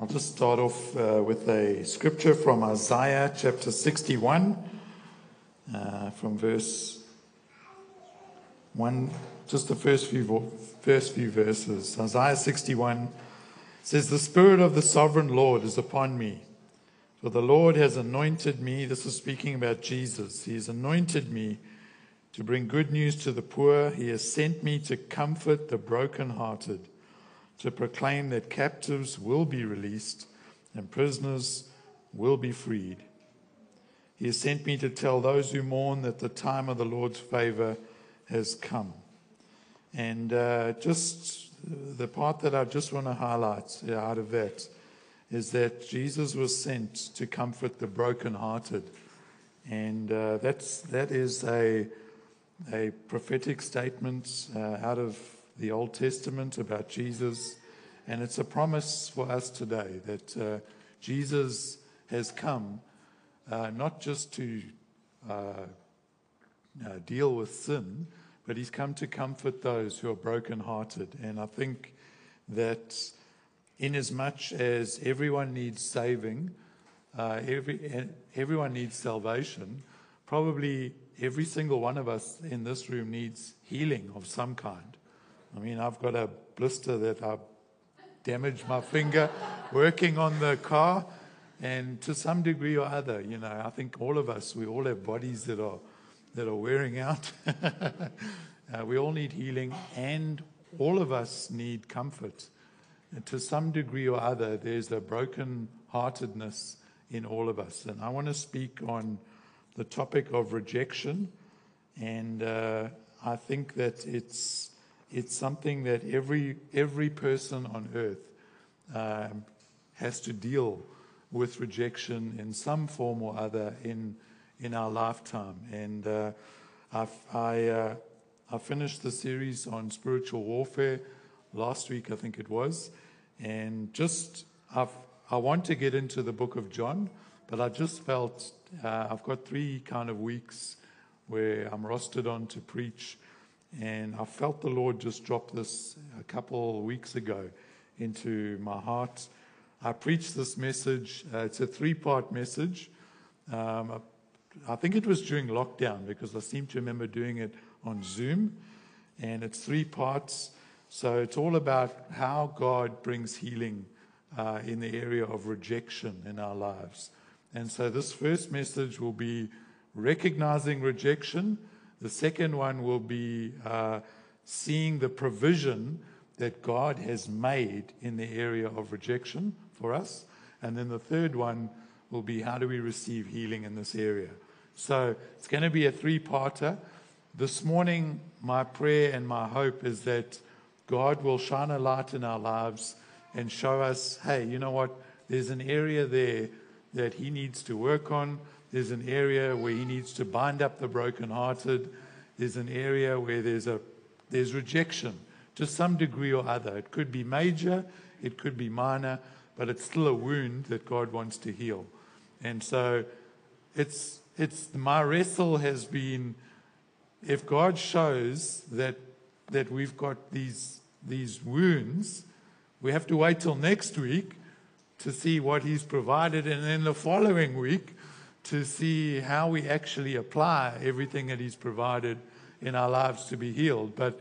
I'll just start off uh, with a scripture from Isaiah chapter 61, uh, from verse 1, just the first few, first few verses. Isaiah 61 says, The Spirit of the sovereign Lord is upon me, for the Lord has anointed me. This is speaking about Jesus. He has anointed me to bring good news to the poor. He has sent me to comfort the brokenhearted to proclaim that captives will be released and prisoners will be freed. He has sent me to tell those who mourn that the time of the Lord's favor has come. And uh, just the part that I just want to highlight out of that is that Jesus was sent to comfort the brokenhearted. And uh, that's, that is a, a prophetic statement uh, out of the Old Testament about Jesus. And it's a promise for us today that uh, Jesus has come uh, not just to uh, uh, deal with sin, but he's come to comfort those who are brokenhearted. And I think that inasmuch as everyone needs saving, uh, every, everyone needs salvation, probably every single one of us in this room needs healing of some kind. I mean, I've got a blister that I damaged my finger working on the car, and to some degree or other, you know, I think all of us, we all have bodies that are that are wearing out. uh, we all need healing, and all of us need comfort. And to some degree or other, there's a broken heartedness in all of us. And I want to speak on the topic of rejection. And uh, I think that it's it's something that every, every person on earth um, has to deal with rejection in some form or other in, in our lifetime. And uh, I, uh, I finished the series on spiritual warfare last week, I think it was. And just, I've, I want to get into the book of John, but I just felt uh, I've got three kind of weeks where I'm rostered on to preach and I felt the Lord just drop this a couple weeks ago into my heart. I preached this message. Uh, it's a three part message. Um, I think it was during lockdown because I seem to remember doing it on Zoom. And it's three parts. So it's all about how God brings healing uh, in the area of rejection in our lives. And so this first message will be recognizing rejection the second one will be uh, seeing the provision that God has made in the area of rejection for us. And then the third one will be how do we receive healing in this area? So it's going to be a three parter. This morning, my prayer and my hope is that God will shine a light in our lives and show us hey, you know what? There's an area there that He needs to work on. There's an area where he needs to bind up the brokenhearted. There's an area where there's, a, there's rejection to some degree or other. It could be major, it could be minor, but it's still a wound that God wants to heal. And so it's, it's my wrestle has been if God shows that, that we've got these, these wounds, we have to wait till next week to see what He's provided. And then the following week, to see how we actually apply everything that He's provided in our lives to be healed. But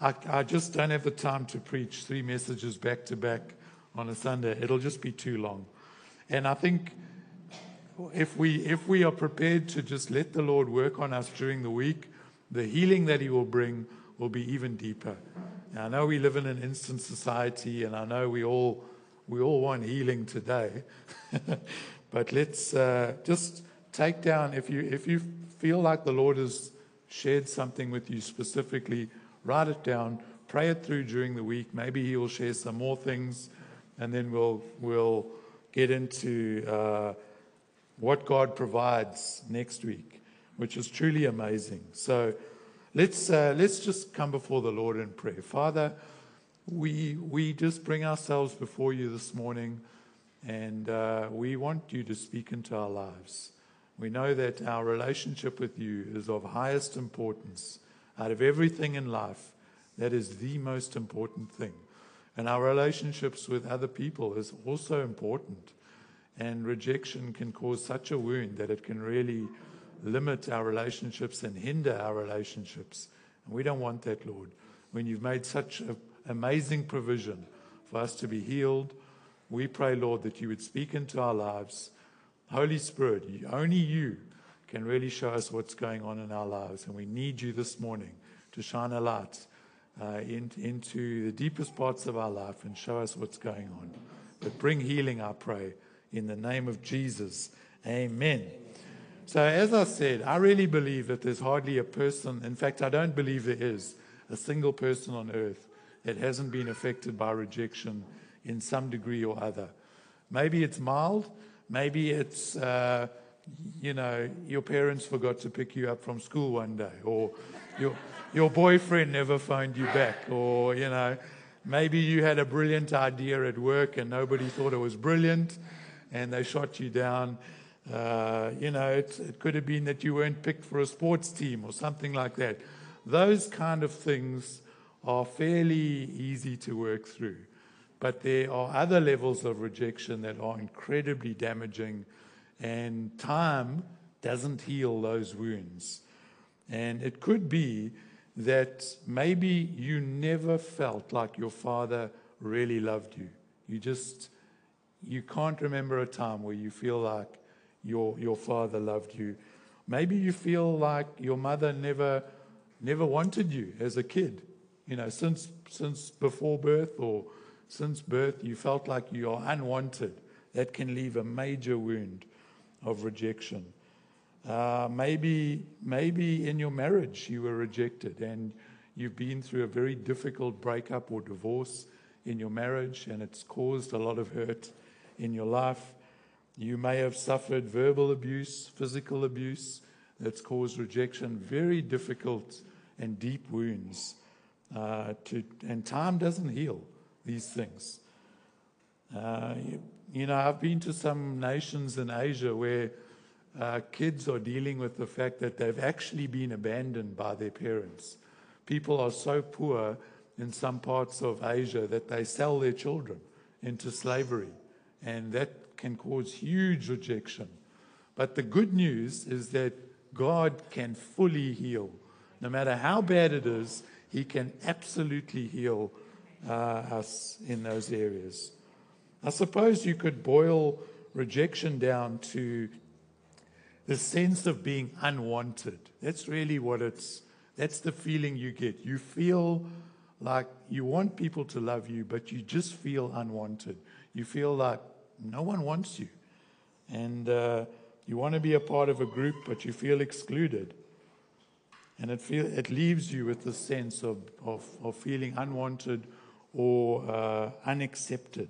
I, I, just don't have the time to preach three messages back to back on a Sunday. It'll just be too long. And I think if we, if we are prepared to just let the Lord work on us during the week, the healing that He will bring will be even deeper. Now, I know we live in an instant society, and I know we all, we all want healing today. But let's uh, just take down, if you, if you feel like the Lord has shared something with you specifically, write it down, pray it through during the week. Maybe He will share some more things, and then we'll, we'll get into uh, what God provides next week, which is truly amazing. So let's, uh, let's just come before the Lord in prayer. Father, we, we just bring ourselves before you this morning. And uh, we want you to speak into our lives. We know that our relationship with you is of highest importance. Out of everything in life, that is the most important thing. And our relationships with other people is also important. And rejection can cause such a wound that it can really limit our relationships and hinder our relationships. And we don't want that, Lord. When you've made such an amazing provision for us to be healed, we pray, Lord, that you would speak into our lives. Holy Spirit, only you can really show us what's going on in our lives. And we need you this morning to shine a light uh, in, into the deepest parts of our life and show us what's going on. But bring healing, I pray, in the name of Jesus. Amen. So, as I said, I really believe that there's hardly a person, in fact, I don't believe there is a single person on earth that hasn't been affected by rejection in some degree or other. Maybe it's mild, maybe it's, uh, you know, your parents forgot to pick you up from school one day, or your, your boyfriend never phoned you back, or, you know, maybe you had a brilliant idea at work and nobody thought it was brilliant and they shot you down. Uh, you know, it, it could have been that you weren't picked for a sports team or something like that. Those kind of things are fairly easy to work through. But there are other levels of rejection that are incredibly damaging, and time doesn't heal those wounds. And it could be that maybe you never felt like your father really loved you. You just, you can't remember a time where you feel like your, your father loved you. Maybe you feel like your mother never, never wanted you as a kid. You know, since, since before birth or since birth, you felt like you are unwanted. That can leave a major wound of rejection. Uh, maybe, maybe in your marriage you were rejected and you've been through a very difficult breakup or divorce in your marriage and it's caused a lot of hurt in your life. You may have suffered verbal abuse, physical abuse that's caused rejection, very difficult and deep wounds. Uh, to, and time doesn't heal these things. Uh, you, you, know, I've been to some nations in Asia where uh, kids are dealing with the fact that they've actually been abandoned by their parents. People are so poor in some parts of Asia that they sell their children into slavery, and that can cause huge rejection. But the good news is that God can fully heal. No matter how bad it is, He can absolutely heal uh, us in those areas. I suppose you could boil rejection down to the sense of being unwanted. That's really what it's, that's the feeling you get. You feel like you want people to love you, but you just feel unwanted. You feel like no one wants you. And uh, you want to be a part of a group, but you feel excluded. And it, feel, it leaves you with the sense of, of, of feeling unwanted or uh, unaccepted.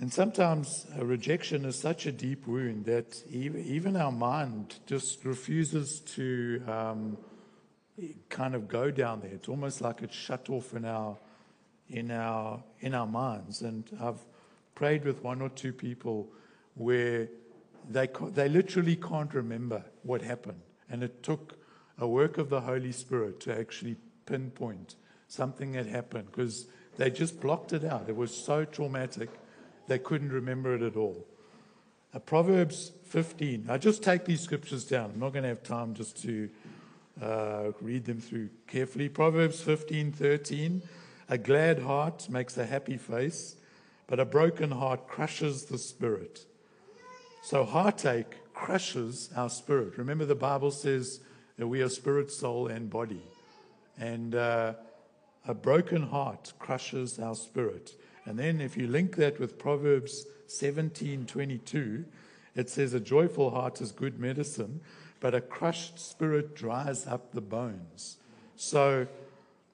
And sometimes rejection is such a deep wound that even our mind just refuses to um, kind of go down there. It's almost like it's shut off in our in our in our minds. And I've prayed with one or two people where they they literally can't remember what happened, and it took a work of the Holy Spirit to actually pinpoint something that happened because they just blocked it out. It was so traumatic they couldn't remember it at all. Uh, Proverbs 15. I just take these scriptures down. I'm not going to have time just to uh, read them through carefully. Proverbs 15, 13. A glad heart makes a happy face, but a broken heart crushes the spirit. So heartache crushes our spirit. Remember, the Bible says that we are spirit, soul, and body. And uh, a broken heart crushes our spirit. And then if you link that with Proverbs 17:22, it says a joyful heart is good medicine, but a crushed spirit dries up the bones. So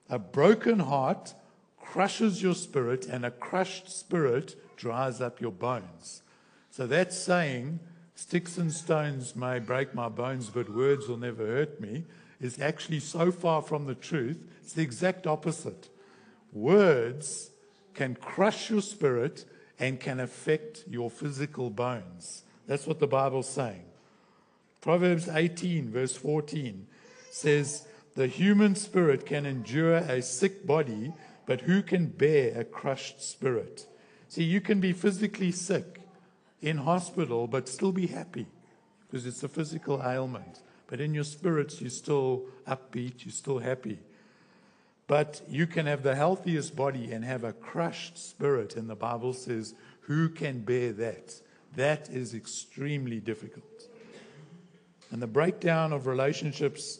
a broken heart crushes your spirit and a crushed spirit dries up your bones. So that's saying sticks and stones may break my bones, but words will never hurt me is actually so far from the truth. It's the exact opposite. Words can crush your spirit and can affect your physical bones. That's what the Bible's saying. Proverbs 18, verse 14 says, the human spirit can endure a sick body, but who can bear a crushed spirit? See, you can be physically sick in hospital, but still be happy because it's a physical ailment. But in your spirits, you're still upbeat, you're still happy. But you can have the healthiest body and have a crushed spirit. And the Bible says, Who can bear that? That is extremely difficult. And the breakdown of relationships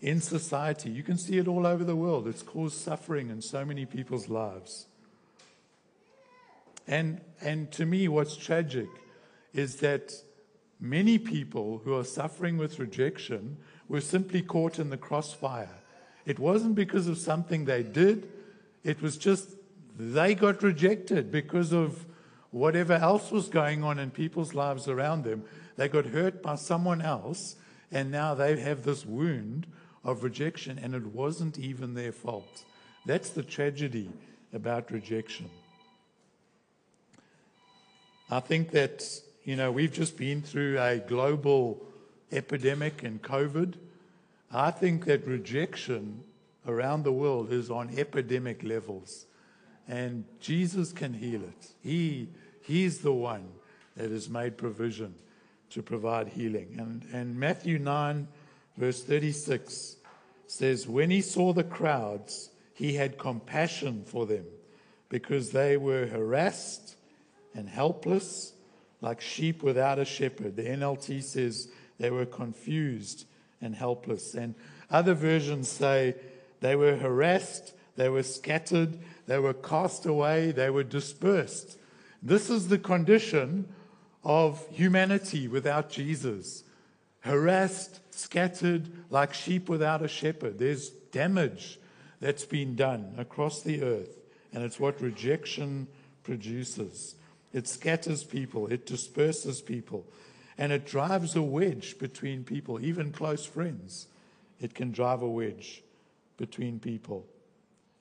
in society, you can see it all over the world. It's caused suffering in so many people's lives. And, and to me, what's tragic is that many people who are suffering with rejection were simply caught in the crossfire. It wasn't because of something they did, it was just they got rejected because of whatever else was going on in people's lives around them. They got hurt by someone else, and now they have this wound of rejection, and it wasn't even their fault. That's the tragedy about rejection. I think that, you know, we've just been through a global epidemic in COVID. I think that rejection around the world is on epidemic levels. And Jesus can heal it. He, he's the one that has made provision to provide healing. And, and Matthew 9, verse 36 says, When he saw the crowds, he had compassion for them because they were harassed and helpless like sheep without a shepherd. The NLT says they were confused and helpless. And other versions say they were harassed, they were scattered, they were cast away, they were dispersed. This is the condition of humanity without Jesus. Harassed, scattered like sheep without a shepherd. There's damage that's been done across the earth, and it's what rejection produces. It scatters people, it disperses people, and it drives a wedge between people, even close friends. It can drive a wedge between people.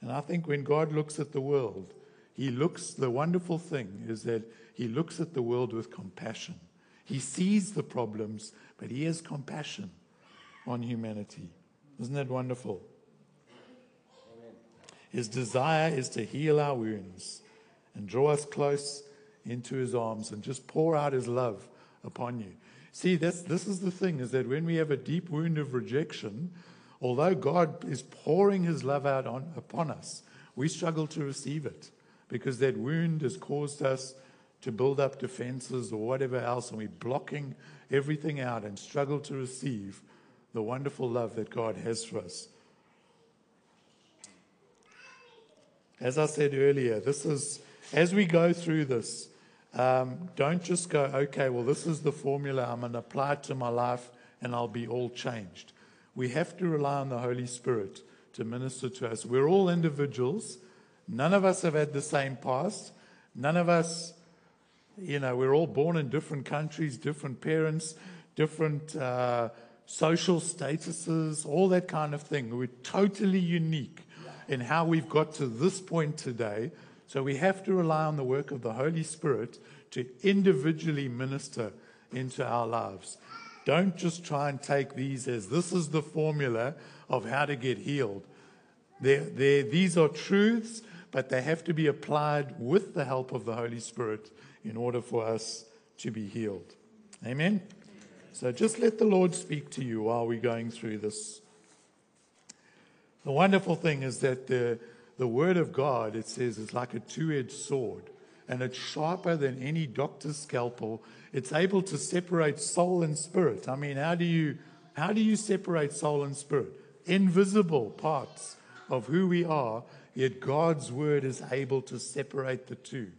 And I think when God looks at the world, he looks, the wonderful thing is that he looks at the world with compassion. He sees the problems, but he has compassion on humanity. Isn't that wonderful? His desire is to heal our wounds and draw us close into his arms and just pour out his love upon you. See, that's, this is the thing is that when we have a deep wound of rejection, although God is pouring his love out on, upon us, we struggle to receive it because that wound has caused us to build up defenses or whatever else, and we're blocking everything out and struggle to receive the wonderful love that God has for us. As I said earlier, this is, as we go through this, um, don't just go, okay, well, this is the formula, I'm going to apply it to my life, and I'll be all changed. We have to rely on the Holy Spirit to minister to us. We're all individuals. None of us have had the same past. None of us, you know, we're all born in different countries, different parents, different uh, social statuses, all that kind of thing. We're totally unique in how we've got to this point today. So we have to rely on the work of the Holy Spirit to individually minister into our lives. Don't just try and take these as this is the formula of how to get healed. They're, they're, these are truths but they have to be applied with the help of the Holy Spirit in order for us to be healed. Amen? So just let the Lord speak to you while we're going through this. The wonderful thing is that the, the Word of God, it says, is like a two edged sword, and it's sharper than any doctor's scalpel. It's able to separate soul and spirit. I mean, how do you, how do you separate soul and spirit? Invisible parts of who we are Yet God's word is able to separate the two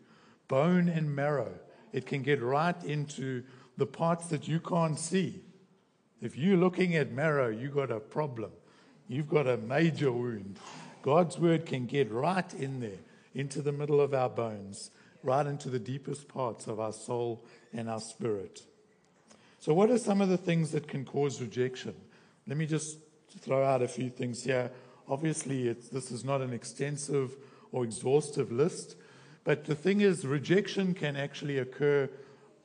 bone and marrow. It can get right into the parts that you can't see. If you're looking at marrow, you've got a problem. You've got a major wound. God's word can get right in there, into the middle of our bones, right into the deepest parts of our soul and our spirit. So, what are some of the things that can cause rejection? Let me just throw out a few things here. Obviously, this is not an extensive or exhaustive list, but the thing is, rejection can actually occur.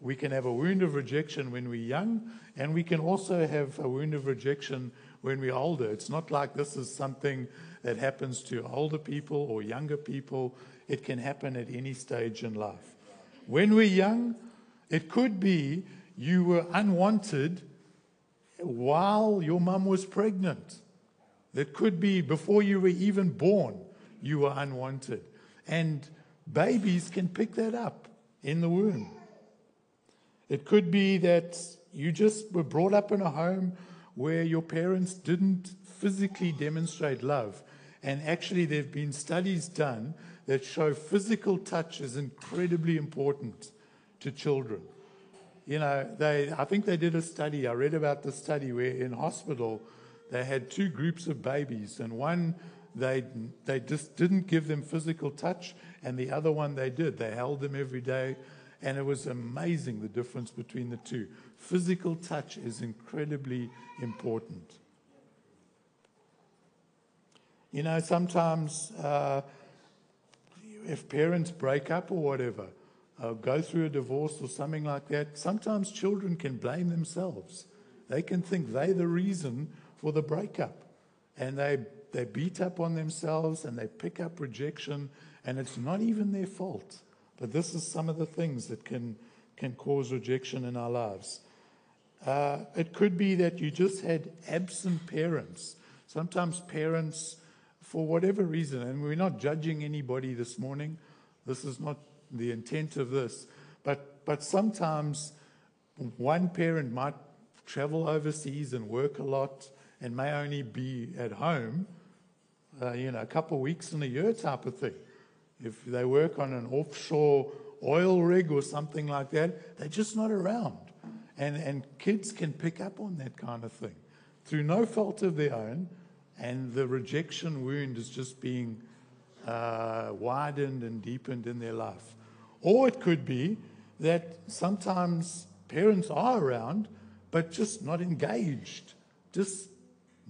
We can have a wound of rejection when we're young, and we can also have a wound of rejection when we're older. It's not like this is something that happens to older people or younger people. It can happen at any stage in life. When we're young, it could be you were unwanted while your mum was pregnant. It could be before you were even born, you were unwanted. And babies can pick that up in the womb. It could be that you just were brought up in a home where your parents didn't physically demonstrate love. And actually, there have been studies done that show physical touch is incredibly important to children. You know, they, I think they did a study, I read about the study where in hospital they had two groups of babies, and one they, they just didn't give them physical touch, and the other one they did. They held them every day, and it was amazing the difference between the two. Physical touch is incredibly important. You know, sometimes uh, if parents break up or whatever, uh, go through a divorce or something like that, sometimes children can blame themselves. They can think they're the reason for the breakup. And they, they beat up on themselves and they pick up rejection, and it's not even their fault. But this is some of the things that can, can cause rejection in our lives. Uh, it could be that you just had absent parents. Sometimes parents, for whatever reason, and we're not judging anybody this morning, this is not the intent of this, but, but sometimes one parent might travel overseas and work a lot and may only be at home, uh, you know, a couple of weeks in a year type of thing. If they work on an offshore oil rig or something like that, they're just not around. And, and kids can pick up on that kind of thing through no fault of their own, and the rejection wound is just being uh, widened and deepened in their life. Or it could be that sometimes parents are around, but just not engaged, just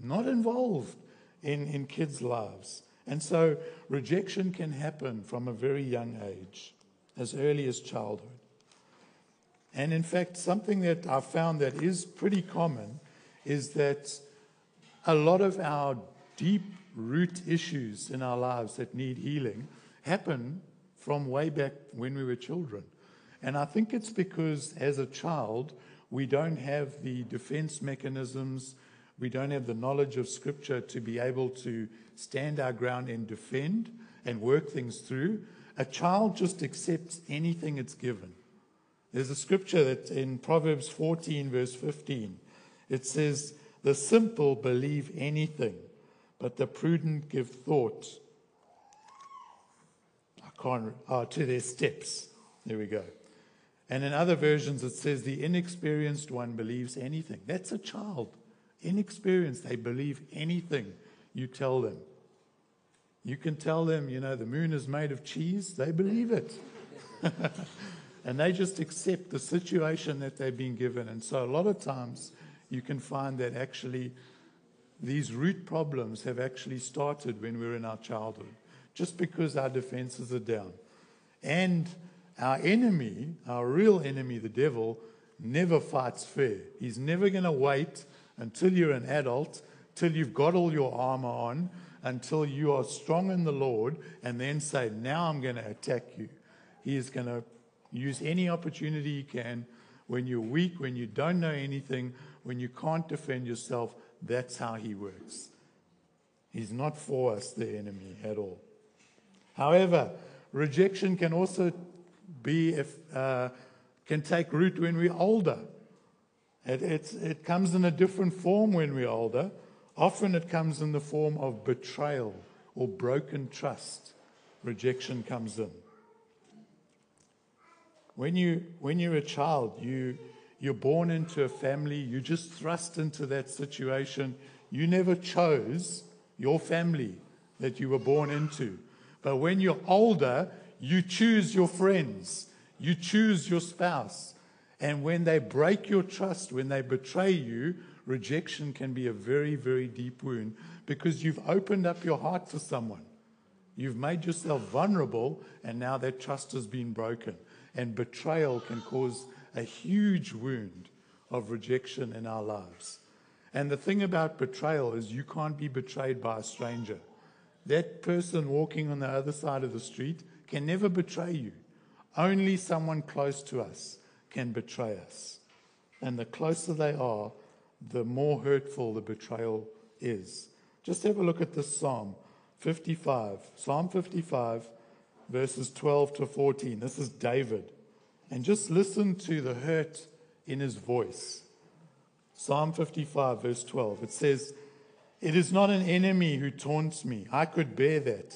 not involved in, in kids' lives. And so rejection can happen from a very young age, as early as childhood. And in fact, something that I found that is pretty common is that a lot of our deep root issues in our lives that need healing happen from way back when we were children. And I think it's because as a child, we don't have the defense mechanisms, we don't have the knowledge of Scripture to be able to stand our ground and defend and work things through. A child just accepts anything it's given. There's a scripture that in Proverbs 14, verse 15, it says, The simple believe anything, but the prudent give thought I can't, oh, to their steps. There we go. And in other versions, it says, The inexperienced one believes anything. That's a child. Inexperienced, they believe anything you tell them. You can tell them, you know, the moon is made of cheese, they believe it. and they just accept the situation that they've been given. And so a lot of times you can find that actually these root problems have actually started when we were in our childhood, just because our defenses are down. And our enemy, our real enemy, the devil, never fights fair. He's never going to wait until you're an adult, till you've got all your armor on, until you are strong in the Lord, and then say, Now I'm going to attack you. He is going to Use any opportunity he can. When you're weak, when you don't know anything, when you can't defend yourself, that's how he works. He's not for us, the enemy, at all. However, rejection can also be if uh, can take root when we're older. It, it comes in a different form when we're older. Often it comes in the form of betrayal or broken trust. Rejection comes in. When, you, when you're a child, you, you're born into a family, you just thrust into that situation. You never chose your family that you were born into. But when you're older, you choose your friends, you choose your spouse. And when they break your trust, when they betray you, rejection can be a very, very deep wound because you've opened up your heart to someone. You've made yourself vulnerable, and now that trust has been broken and betrayal can cause a huge wound of rejection in our lives. And the thing about betrayal is you can't be betrayed by a stranger. That person walking on the other side of the street can never betray you. Only someone close to us can betray us. And the closer they are, the more hurtful the betrayal is. Just have a look at this Psalm 55. Psalm 55, verses 12 to 14. This is David. And just listen to the hurt in his voice. Psalm 55, verse 12. It says, It is not an enemy who taunts me. I could bear that.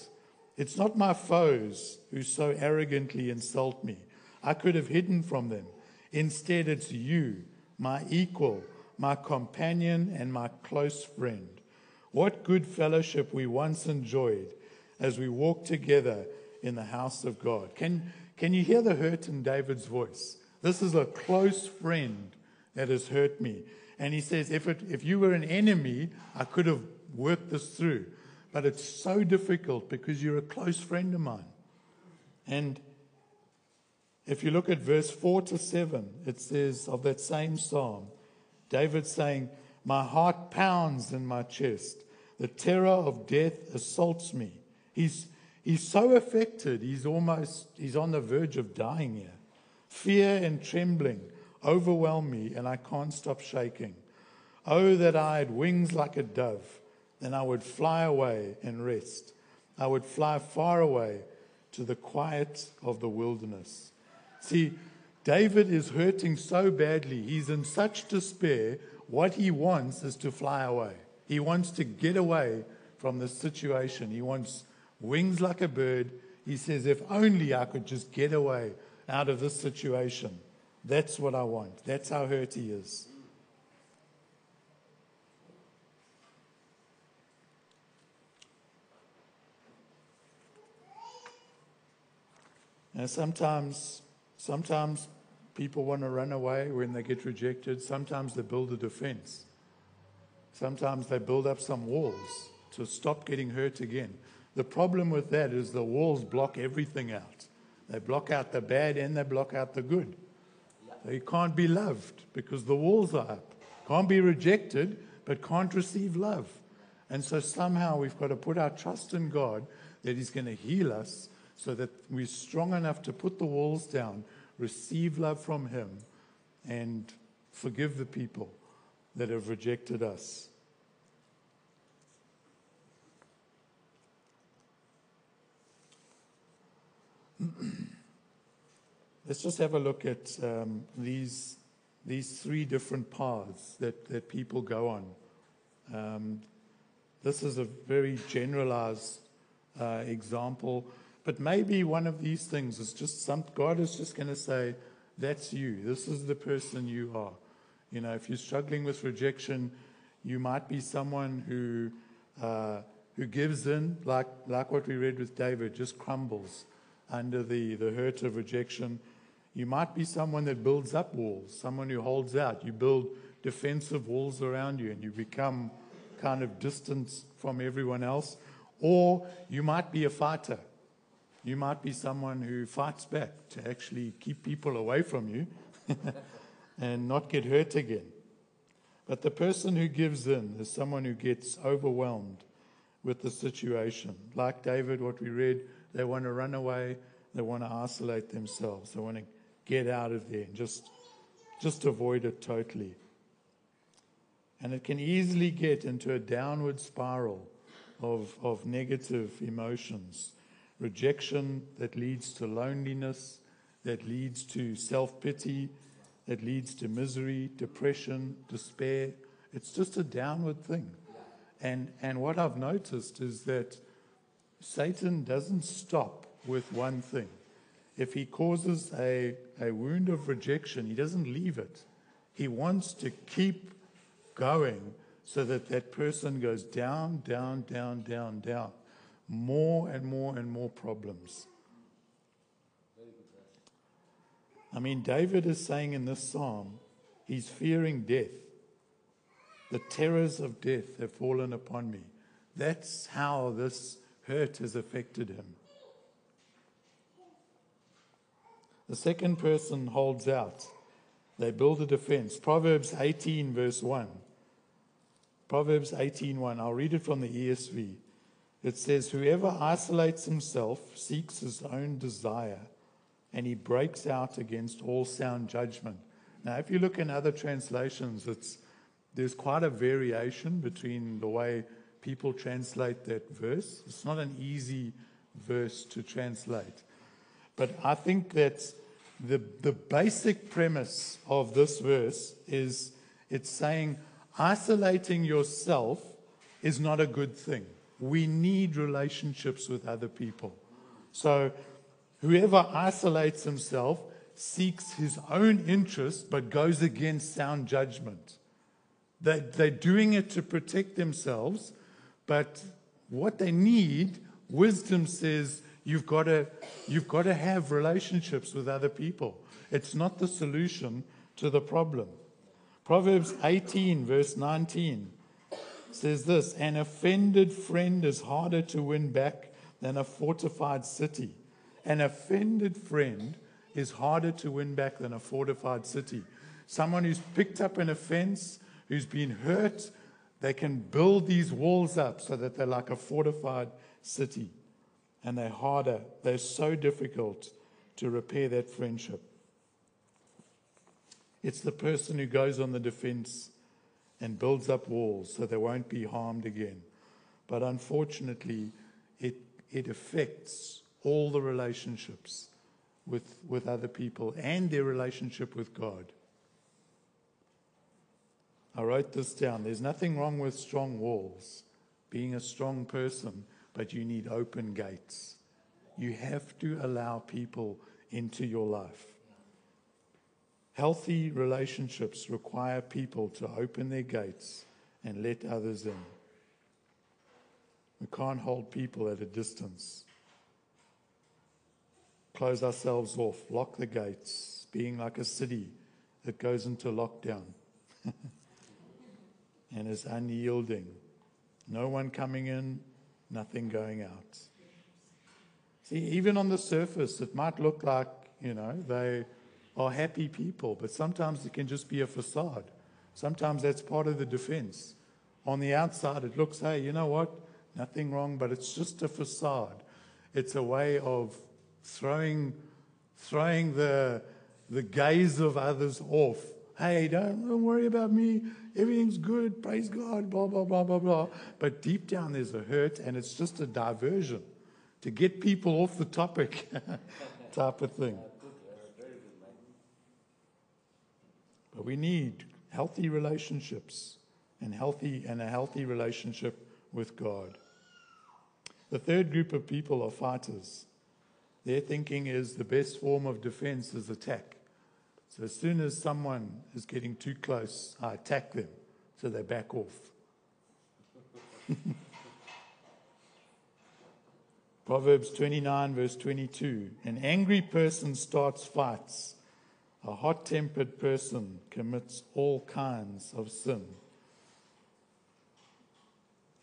It's not my foes who so arrogantly insult me. I could have hidden from them. Instead, it's you, my equal, my companion, and my close friend. What good fellowship we once enjoyed as we walked together in the house of God. Can, can you hear the hurt in David's voice? This is a close friend that has hurt me. And he says, if, it, if you were an enemy, I could have worked this through. But it's so difficult because you're a close friend of mine. And if you look at verse 4 to 7, it says of that same psalm, David saying, My heart pounds in my chest. The terror of death assaults me. He's, he's so affected, he's almost he's on the verge of dying here. Fear and trembling overwhelm me, and I can't stop shaking. Oh, that I had wings like a dove, then I would fly away and rest. I would fly far away to the quiet of the wilderness. See, David is hurting so badly. He's in such despair. What he wants is to fly away. He wants to get away from the situation. He wants wings like a bird. He says, If only I could just get away out of this situation. That's what I want. That's how hurt he is. And sometimes, sometimes people want to run away when they get rejected. Sometimes they build a defense. Sometimes they build up some walls to stop getting hurt again. The problem with that is the walls block everything out. They block out the bad and they block out the good. They can't be loved because the walls are up. Can't be rejected, but can't receive love. And so somehow we've got to put our trust in God that He's going to heal us so that we're strong enough to put the walls down, receive love from Him, and forgive the people that have rejected us. Let's just have a look at um, these, these three different paths that, that people go on. Um, this is a very generalized uh, example, but maybe one of these things is just some, God is just going to say, That's you. This is the person you are. You know, if you're struggling with rejection, you might be someone who, uh, who gives in, like, like what we read with David, just crumbles under the, the hurt of rejection. You might be someone that builds up walls, someone who holds out. You build defensive walls around you and you become kind of distant from everyone else. Or you might be a fighter. You might be someone who fights back to actually keep people away from you and not get hurt again. But the person who gives in is someone who gets overwhelmed with the situation. Like David, what we read, they want to run away, they want to isolate themselves, they want to get out of there and just, just avoid it totally. And it can easily get into a downward spiral of, of negative emotions. Rejection that leads to loneliness, that leads to self pity, that leads to misery, depression, despair. It's just a downward thing. And, and what I've noticed is that Satan doesn't stop with one thing. If he causes a, a wound of rejection, he doesn't leave it. He wants to keep going so that that person goes down, down, down, down, down. More and more and more problems. I mean, David is saying in this psalm, he's fearing death. The terrors of death have fallen upon me. That's how this hurt has affected him. The second person holds out. They build a defense. Proverbs 18, verse 1. Proverbs 18:1. I'll read it from the ESV. It says, Whoever isolates himself seeks his own desire, and he breaks out against all sound judgment. Now, if you look in other translations, it's, there's quite a variation between the way people translate that verse. It's not an easy verse to translate. But I think that the, the basic premise of this verse is it's saying isolating yourself is not a good thing. We need relationships with other people. So whoever isolates himself seeks his own interest but goes against sound judgment. They, they're doing it to protect themselves, but what they need, wisdom says, you've got to, you've got to have relationships with other people. It's not the solution to the problem. Proverbs 18, verse 19 says this An offended friend is harder to win back than a fortified city. An offended friend is harder to win back than a fortified city. Someone who's picked up an offense, who's been hurt, they can build these walls up so that they're like a fortified city. And they're harder, they're so difficult to repair that friendship. It's the person who goes on the defense and builds up walls so they won't be harmed again. But unfortunately, it, it affects all the relationships with, with other people and their relationship with God. I wrote this down. There's nothing wrong with strong walls, being a strong person, but you need open gates. You have to allow people into your life. Healthy relationships require people to open their gates and let others in. We can't hold people at a distance. Close ourselves off, lock the gates, being like a city that goes into lockdown and is unyielding. No one coming in, nothing going out. See, even on the surface, it might look like, you know, they are happy people, but sometimes it can just be a facade. Sometimes that's part of the defense. On the outside, it looks, hey, you know what? Nothing wrong, but it's just a facade. It's a way of throwing, throwing the, the gaze of others off. Hey, don't, don't worry about me. Everything's good. Praise God. Blah, blah, blah, blah, blah. But deep down, there's a hurt, and it's just a diversion to get people off the topic type of thing. But we need healthy relationships and healthy and a healthy relationship with God. The third group of people are fighters. Their thinking is the best form of defense is attack. So as soon as someone is getting too close, I attack them so they back off. Proverbs 29, verse 22 An angry person starts fights a hot tempered person commits all kinds of sin.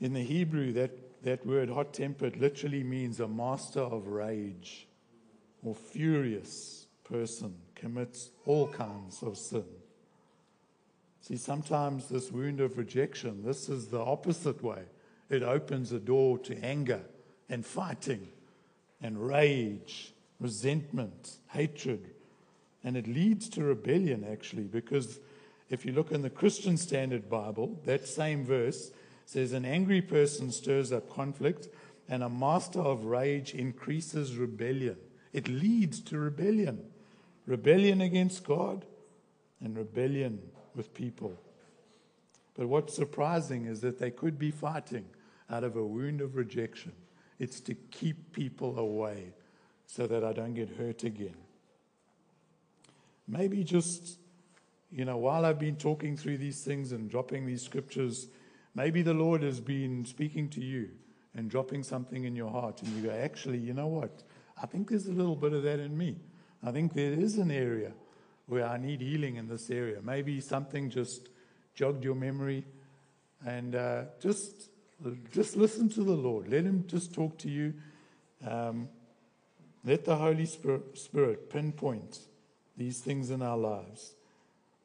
In the Hebrew, that, that word hot tempered literally means a master of rage or furious person commits all kinds of sin. See, sometimes this wound of rejection, this is the opposite way. It opens a door to anger and fighting and rage, resentment, hatred, and it leads to rebellion, actually, because if you look in the Christian Standard Bible, that same verse says, An angry person stirs up conflict, and a master of rage increases rebellion. It leads to rebellion rebellion against God and rebellion with people. But what's surprising is that they could be fighting out of a wound of rejection. It's to keep people away so that I don't get hurt again. Maybe just, you know, while I've been talking through these things and dropping these scriptures, maybe the Lord has been speaking to you and dropping something in your heart, and you go, actually, you know what? I think there's a little bit of that in me. I think there is an area where I need healing in this area. Maybe something just jogged your memory, and uh, just just listen to the Lord. Let Him just talk to you. Um, let the Holy Spirit, Spirit pinpoint these things in our lives.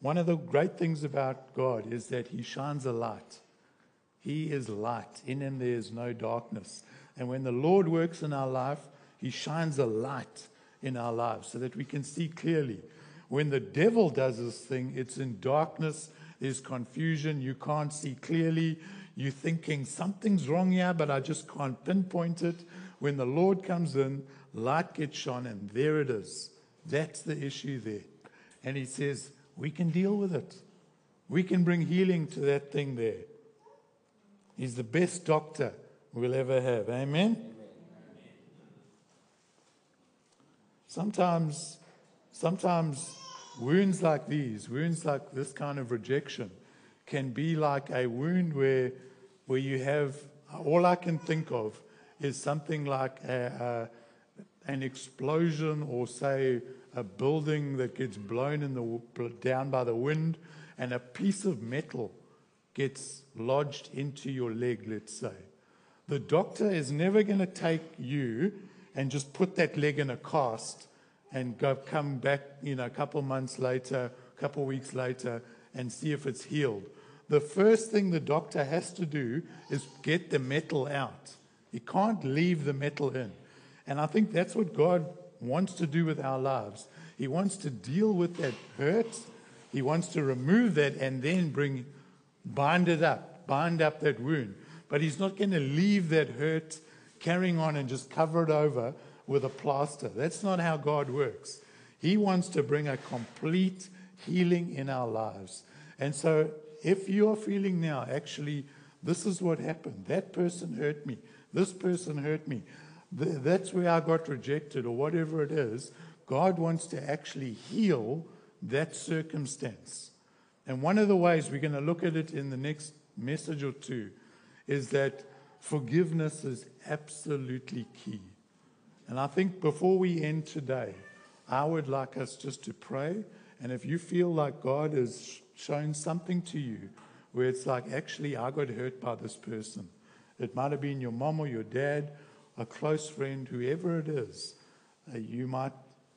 One of the great things about God is that He shines a light He is light. In him there is no darkness. And when the Lord works in our life, he shines a light in our lives so that we can see clearly. When the devil does this thing, it's in darkness, there's confusion, you can't see clearly. You're thinking something's wrong here, but I just can't pinpoint it. When the Lord comes in, light gets shone, and there it is. That's the issue there. And he says, We can deal with it. We can bring healing to that thing there. He's the best doctor we'll ever have. Amen? Sometimes, sometimes wounds like these, wounds like this kind of rejection, can be like a wound where, where you have, all I can think of is something like a, a, an explosion or, say, a building that gets blown in the, down by the wind and a piece of metal gets lodged into your leg, let's say. The doctor is never going to take you and just put that leg in a cast and go, come back, you know, a couple months later, a couple weeks later, and see if it's healed. The first thing the doctor has to do is get the metal out. He can't leave the metal in. And I think that's what God wants to do with our lives. He wants to deal with that hurt. He wants to remove that and then bring, bind it up, bind up that wound. But He's not going to leave that hurt carrying on and just cover it over with a plaster. That's not how God works. He wants to bring a complete healing in our lives. And so, if you're feeling now, actually, this is what happened. That person hurt me. This person hurt me. That's where I got rejected, or whatever it is. God wants to actually heal that circumstance. And one of the ways we're going to look at it in the next message or two is that forgiveness is absolutely key. And I think before we end today, I would like us just to pray. And if you feel like God has shown something to you where it's like, actually, I got hurt by this person, it might have been your mom or your dad, a close friend, whoever it is, uh, you might,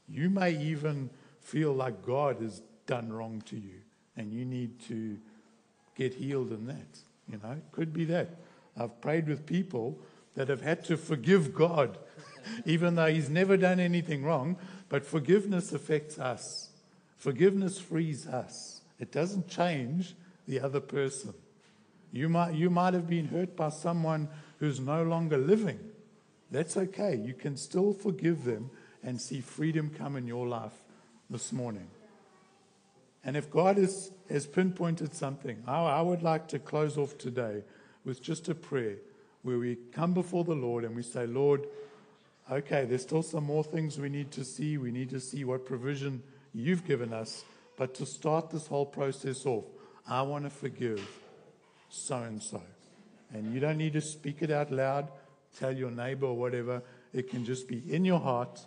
you may even feel like God has done wrong to you and you need to get healed in that. You know, it could be that. I've prayed with people that have had to forgive God, even though He's never done anything wrong. But forgiveness affects us, forgiveness frees us. It doesn't change the other person. You might, you might have been hurt by someone who's no longer living. That's okay. You can still forgive them and see freedom come in your life this morning. And if God has, has pinpointed something, I, I would like to close off today with just a prayer where we come before the Lord and we say, Lord, okay, there's still some more things we need to see. We need to see what provision you've given us. But to start this whole process off, I want to forgive so and so. And you don't need to speak it out loud, tell your neighbor or whatever. It can just be in your heart,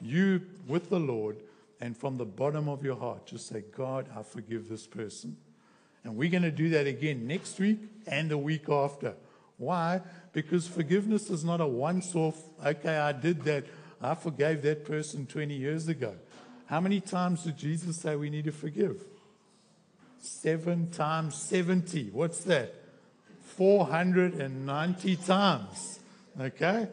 you with the Lord, and from the bottom of your heart, just say, God, I forgive this person. And we're going to do that again next week and the week after. Why? Because forgiveness is not a once off, okay, I did that. I forgave that person 20 years ago. How many times did Jesus say we need to forgive? Seven times 70. What's that? 490 times. Okay?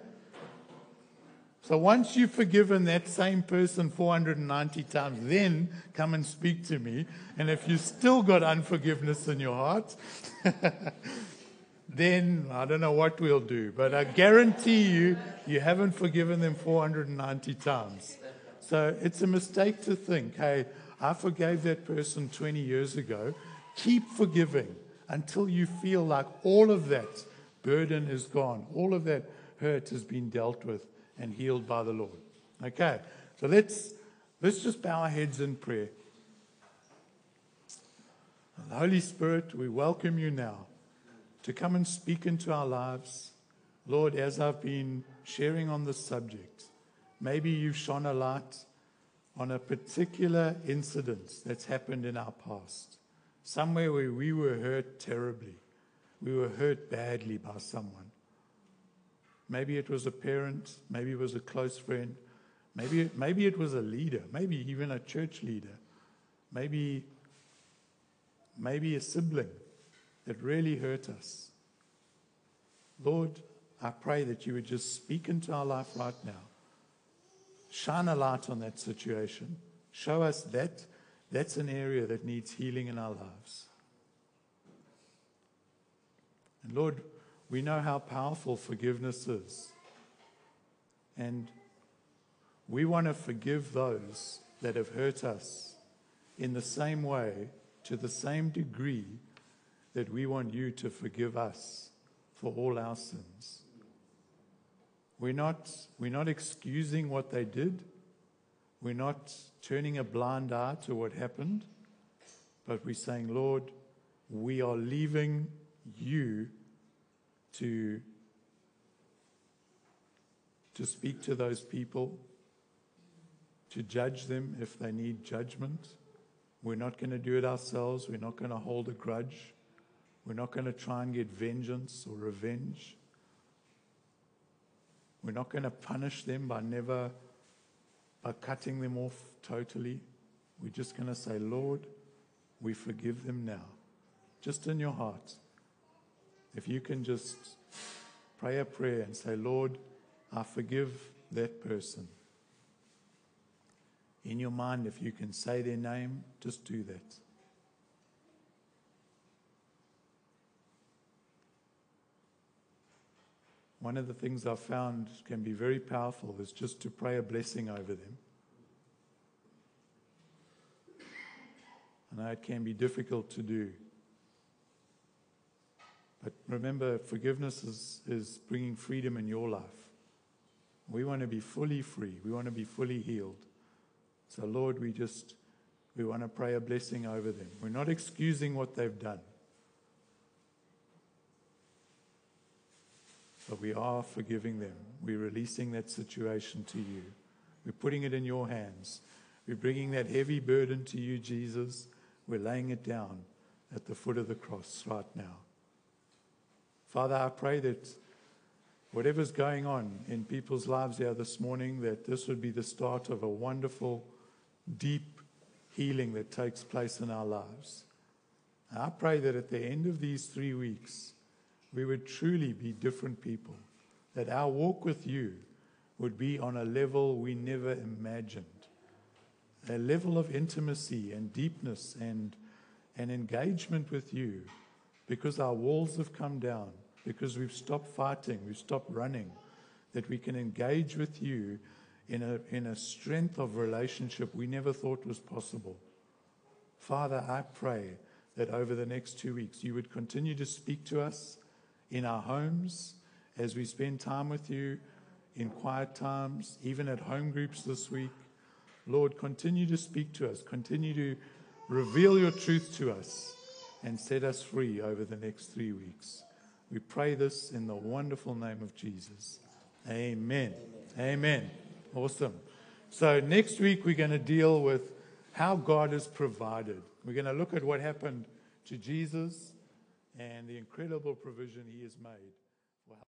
So once you've forgiven that same person 490 times, then come and speak to me. And if you still got unforgiveness in your heart, then I don't know what we'll do. But I guarantee you, you haven't forgiven them 490 times. So it's a mistake to think, hey, I forgave that person 20 years ago. Keep forgiving until you feel like all of that burden is gone, all of that hurt has been dealt with and healed by the Lord. Okay, so let's, let's just bow our heads in prayer. The Holy Spirit, we welcome you now to come and speak into our lives. Lord, as I've been sharing on this subject, maybe you've shone a light on a particular incident that's happened in our past, somewhere where we were hurt terribly, we were hurt badly by someone. Maybe it was a parent, maybe it was a close friend, maybe, maybe it was a leader, maybe even a church leader, maybe, maybe a sibling that really hurt us. Lord, I pray that you would just speak into our life right now. Shine a light on that situation. Show us that that's an area that needs healing in our lives. And Lord, we know how powerful forgiveness is. And we want to forgive those that have hurt us in the same way, to the same degree that we want you to forgive us for all our sins. We're not, we're not excusing what they did. We're not turning a blind eye to what happened. But we're saying, Lord, we are leaving you to, to speak to those people, to judge them if they need judgment. We're not going to do it ourselves. We're not going to hold a grudge. We're not going to try and get vengeance or revenge. We're not going to punish them by never by cutting them off totally. We're just going to say, Lord, we forgive them now. Just in your heart. If you can just pray a prayer and say, Lord, I forgive that person. In your mind, if you can say their name, just do that. One of the things I've found can be very powerful is just to pray a blessing over them. I know it can be difficult to do. But remember, forgiveness is, is bringing freedom in your life. We want to be fully free. We want to be fully healed. So, Lord, we just we want to pray a blessing over them. We're not excusing what they've done. But we are forgiving them. We're releasing that situation to you. We're putting it in your hands. We're bringing that heavy burden to you, Jesus. We're laying it down at the foot of the cross right now. Father, I pray that whatever's going on in people's lives here this morning, that this would be the start of a wonderful, deep healing that takes place in our lives. I pray that at the end of these three weeks, we would truly be different people, that our walk with you would be on a level we never imagined a level of intimacy and deepness and, and engagement with you because our walls have come down, because we've stopped fighting, we've stopped running, that we can engage with you in a, in a strength of relationship we never thought was possible. Father, I pray that over the next two weeks you would continue to speak to us in our homes, as we spend time with you in quiet times, even at home groups this week. Lord, continue to speak to us, continue to reveal your truth to us, and set us free over the next three weeks. We pray this in the wonderful name of Jesus. Amen. Amen. Awesome. So, next week we're going to deal with how God has provided. We're going to look at what happened to Jesus and the incredible provision he has made.